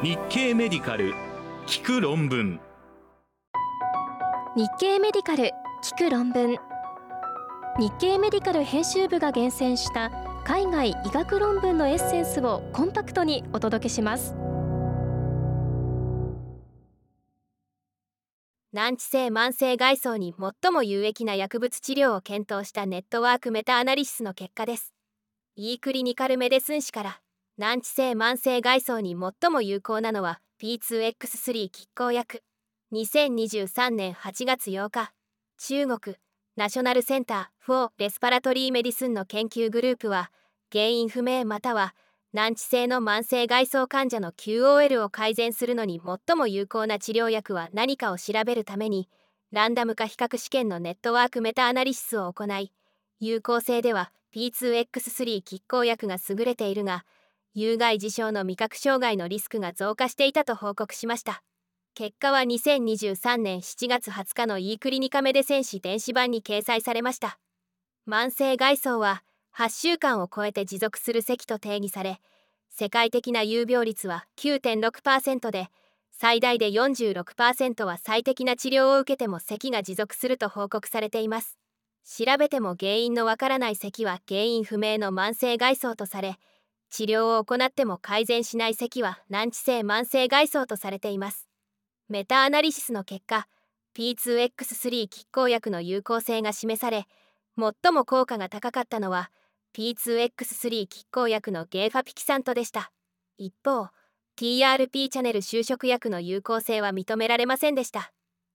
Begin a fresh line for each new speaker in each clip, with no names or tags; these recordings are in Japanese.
日経メディカル聞く論文。
日経メディカル聞く論文。日経メディカル編集部が厳選した海外医学論文のエッセンスをコンパクトにお届けします。
難治性慢性外装に最も有益な薬物治療を検討したネットワークメタアナリシスの結果です。E クリニカルメデスン誌から難治性慢性咳嗽に最も有効なのは P2X3 拮抗薬。2023年8月8日中国 National Center for Respiratory Medicine の研究グループは原因不明または難治性の慢性咳嗽患者の QOL を改善するのに最も有効な治療薬は何かを調べるためにランダム化比較試験のネットワークメタアナリシスを行い有効性では P2X3 拮抗薬が優れているが有害事象の味覚障害のリスクが増加していたと報告しました。結果は2023年7月20日の e クリニカメデセン誌電子版に掲載されました。慢性外装は8週間を超えて持続する咳と定義され世界的な有病率は9.6%で最大で46%は最適な治療を受けても咳が持続すると報告されています。調べても原因のわからない咳は原因不明の慢性外装とされ治療を行っても改善しない咳は難治性慢性外装とされています。メタアナリシスの結果 P2X3 拮抗薬の有効性が示され最も効果が高かったのは P2X3 拮抗薬のゲーファピキサントでした。一方 TRP チャネル就職薬の有効性は認められませんでした。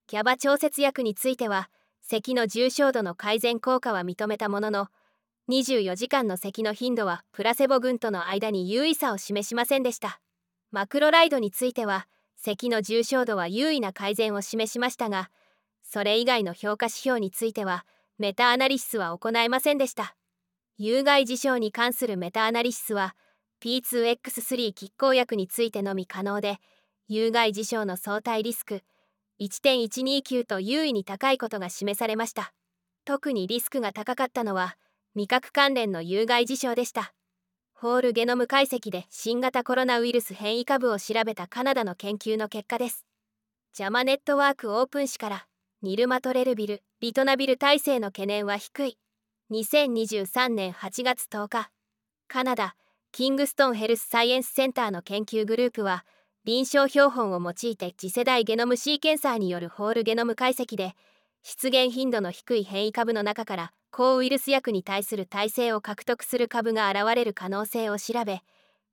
キャバ調節薬については咳の重症度の改善効果は認めたものの24時間の咳の頻度はプラセボ群との間に優位さを示しませんでした。マクロライドについては咳の重症度は優位な改善を示しましたがそれ以外の評価指標についてはメタアナリシスは行えませんでした。有害事象に関するメタアナリシスは P2X3 拮抗薬についてのみ可能で有害事象の相対リスク1.129と優位に高いことが示されました。特にリスクが高かったのは味覚関連の有害事象でした。ホールゲノム解析で新型コロナウイルス変異株を調べたカナダの研究の結果です。ジャマネットワークオープン誌からニルマトレルビルリトナビル耐性の懸念は低い。2023年8月10日カナダキングストンヘルスサイエンスセンターの研究グループは臨床標本を用いて次世代ゲノムシーケンサーによるホールゲノム解析で出現頻度の低い変異株の中から抗ウイルス薬に対する耐性を獲得する株が現れる可能性を調べ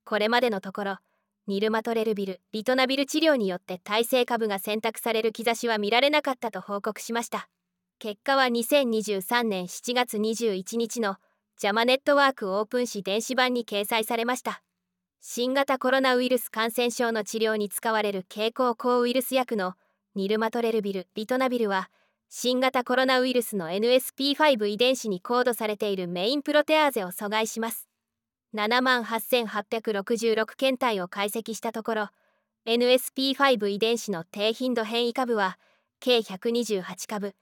これまでのところニルマトレルビルリトナビル治療によって耐性株が選択される兆しは見られなかったと報告しました。結果は2023年7月21日のジャマネットワークオープン誌電子版に掲載されました。新型コロナウイルス感染症の治療に使われる経口抗ウイルス薬のニルマトレルビルリトナビルは新型コロナウイルスの NSP5 遺伝子にコードされているメインプロテアーゼを阻害します。7万8866検体を解析したところ NSP5 遺伝子の低頻度変異株は計128株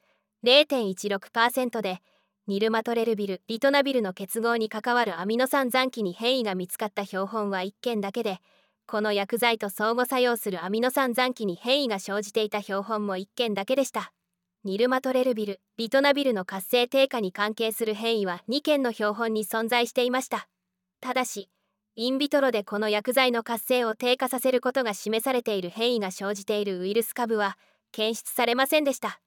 0.16%でニルマトレルビルリトナビルの結合に関わるアミノ酸残機に変異が見つかった標本は1件だけでこの薬剤と相互作用するアミノ酸残機に変異が生じていた標本も1件だけでした。ニルマトレルビルリトナビルの活性低下に関係する変異は2件の標本に存在していました。ただしインビトロでこの薬剤の活性を低下させることが示されている変異が生じているウイルス株は検出されませんでした。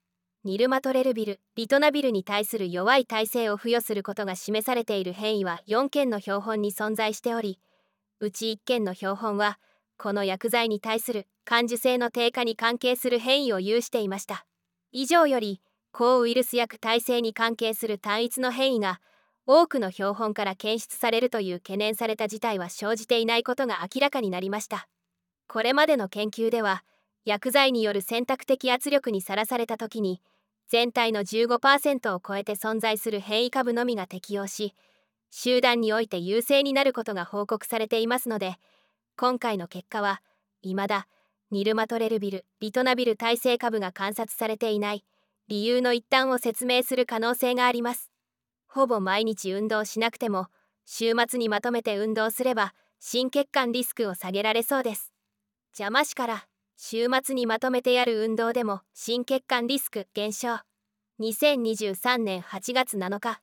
ニルマトレルビルリトナビルに対する弱い耐性を付与することが示されている変異は4件の標本に存在しておりうち1件の標本はこの薬剤に対する感受性の低下に関係する変異を有していました。以上より抗ウイルス薬耐性に関係する単一の変異が多くの標本から検出されるという懸念された事態は生じていないことが明らかになりました。これまでの研究では薬剤による選択的圧力にさらされた時に全体の15%を超えて存在する変異株のみが適用し集団において優勢になることが報告されていますので今回の結果は未だニルマトレルビルリトナビル耐性株が観察されていない。理由の一端を説明する可能性があります。ほぼ毎日運動しなくても週末にまとめて運動すれば心血管リスクを下げられそうです。邪魔しから週末にまとめてやる運動でも心血管リスク減少。2023年8月7日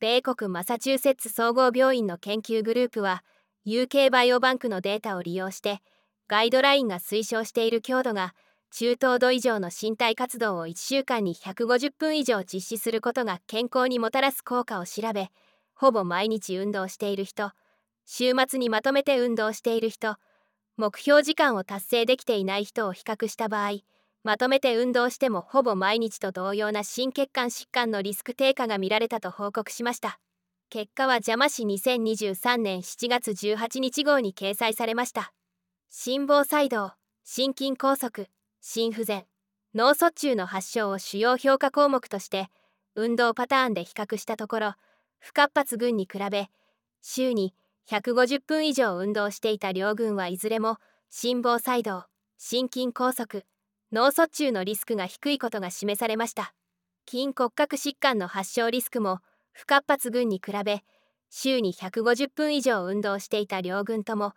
米国マサチューセッツ総合病院の研究グループは UK バイオバンクのデータを利用してガイドラインが推奨している強度が中等度以上の身体活動を1週間に150分以上実施することが健康にもたらす効果を調べほぼ毎日運動している人週末にまとめて運動している人目標時間を達成できていない人を比較した場合まとめて運動してもほぼ毎日と同様な心血管疾患のリスク低下が見られたと報告しました。結果は邪魔市2023年7月18日号に掲載されました。心房細動心筋梗塞心不全脳卒中の発症を主要評価項目として運動パターンで比較したところ不活発群に比べ週に150分以上運動していた両軍はいずれも心房細動心筋梗塞脳卒中のリスクが低いことが示されました。筋骨格疾患の発症リスクも不活発群に比べ週に150分以上運動していた両軍とも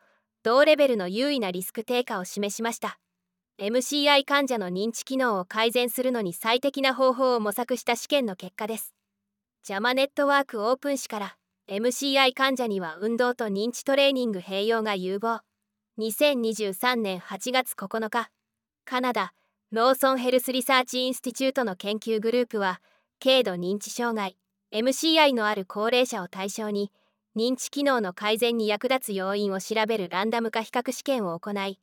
同レベルの優位なリスク低下を示しました。MCI 患者の認知機能を改善するのに最適な方法を模索した試験の結果です。 JAMA Network Open 誌から MCI 患者には運動と認知トレーニング併用が有望。2023年8月9日カナダ Lawson Health Research Institute の研究グループは軽度認知障害 MCI のある高齢者を対象に認知機能の改善に役立つ要因を調べるランダム化比較試験を行い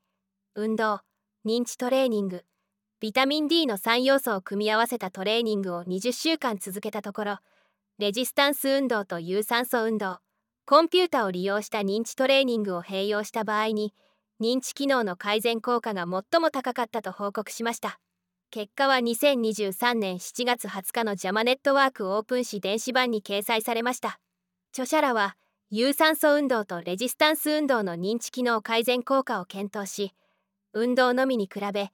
運動認知トレーニングビタミン D の3要素を組み合わせたトレーニングを20週間続けたところレジスタンス運動と有酸素運動コンピュータを利用した認知トレーニングを併用した場合に認知機能の改善効果が最も高かったと報告しました。結果は2023年7月20日のジャマネットワークオープン誌電子版に掲載されました。著者らは有酸素運動とレジスタンス運動の認知機能改善効果を検討し運動のみに比べ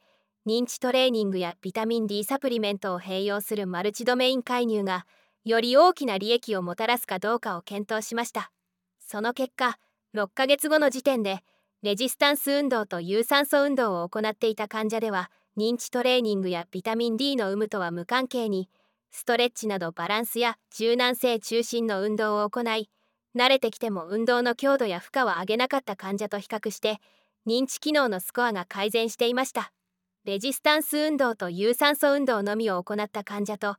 認知トレーニングやビタミン D サプリメントを併用するマルチドメイン介入がより大きな利益をもたらすかどうかを検討しました。その結果6ヶ月後の時点でレジスタンス運動と有酸素運動を行っていた患者では認知トレーニングやビタミン D の有無とは無関係にストレッチなどバランスや柔軟性中心の運動を行い慣れてきても運動の強度や負荷は上げなかった患者と比較して認知機能のスコアが改善していました。レジスタンス運動と有酸素運動のみを行った患者と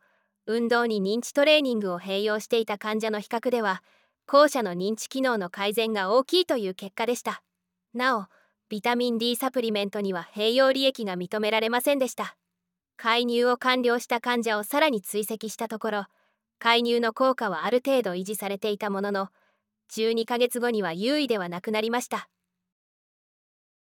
運動に認知トレーニングを併用していた患者の比較では後者の認知機能の改善が大きいという結果でした。なおビタミン D サプリメントには併用利益が認められませんでした。介入を完了した患者をさらに追跡したところ介入の効果はある程度維持されていたものの12ヶ月後には優位ではなくなりました。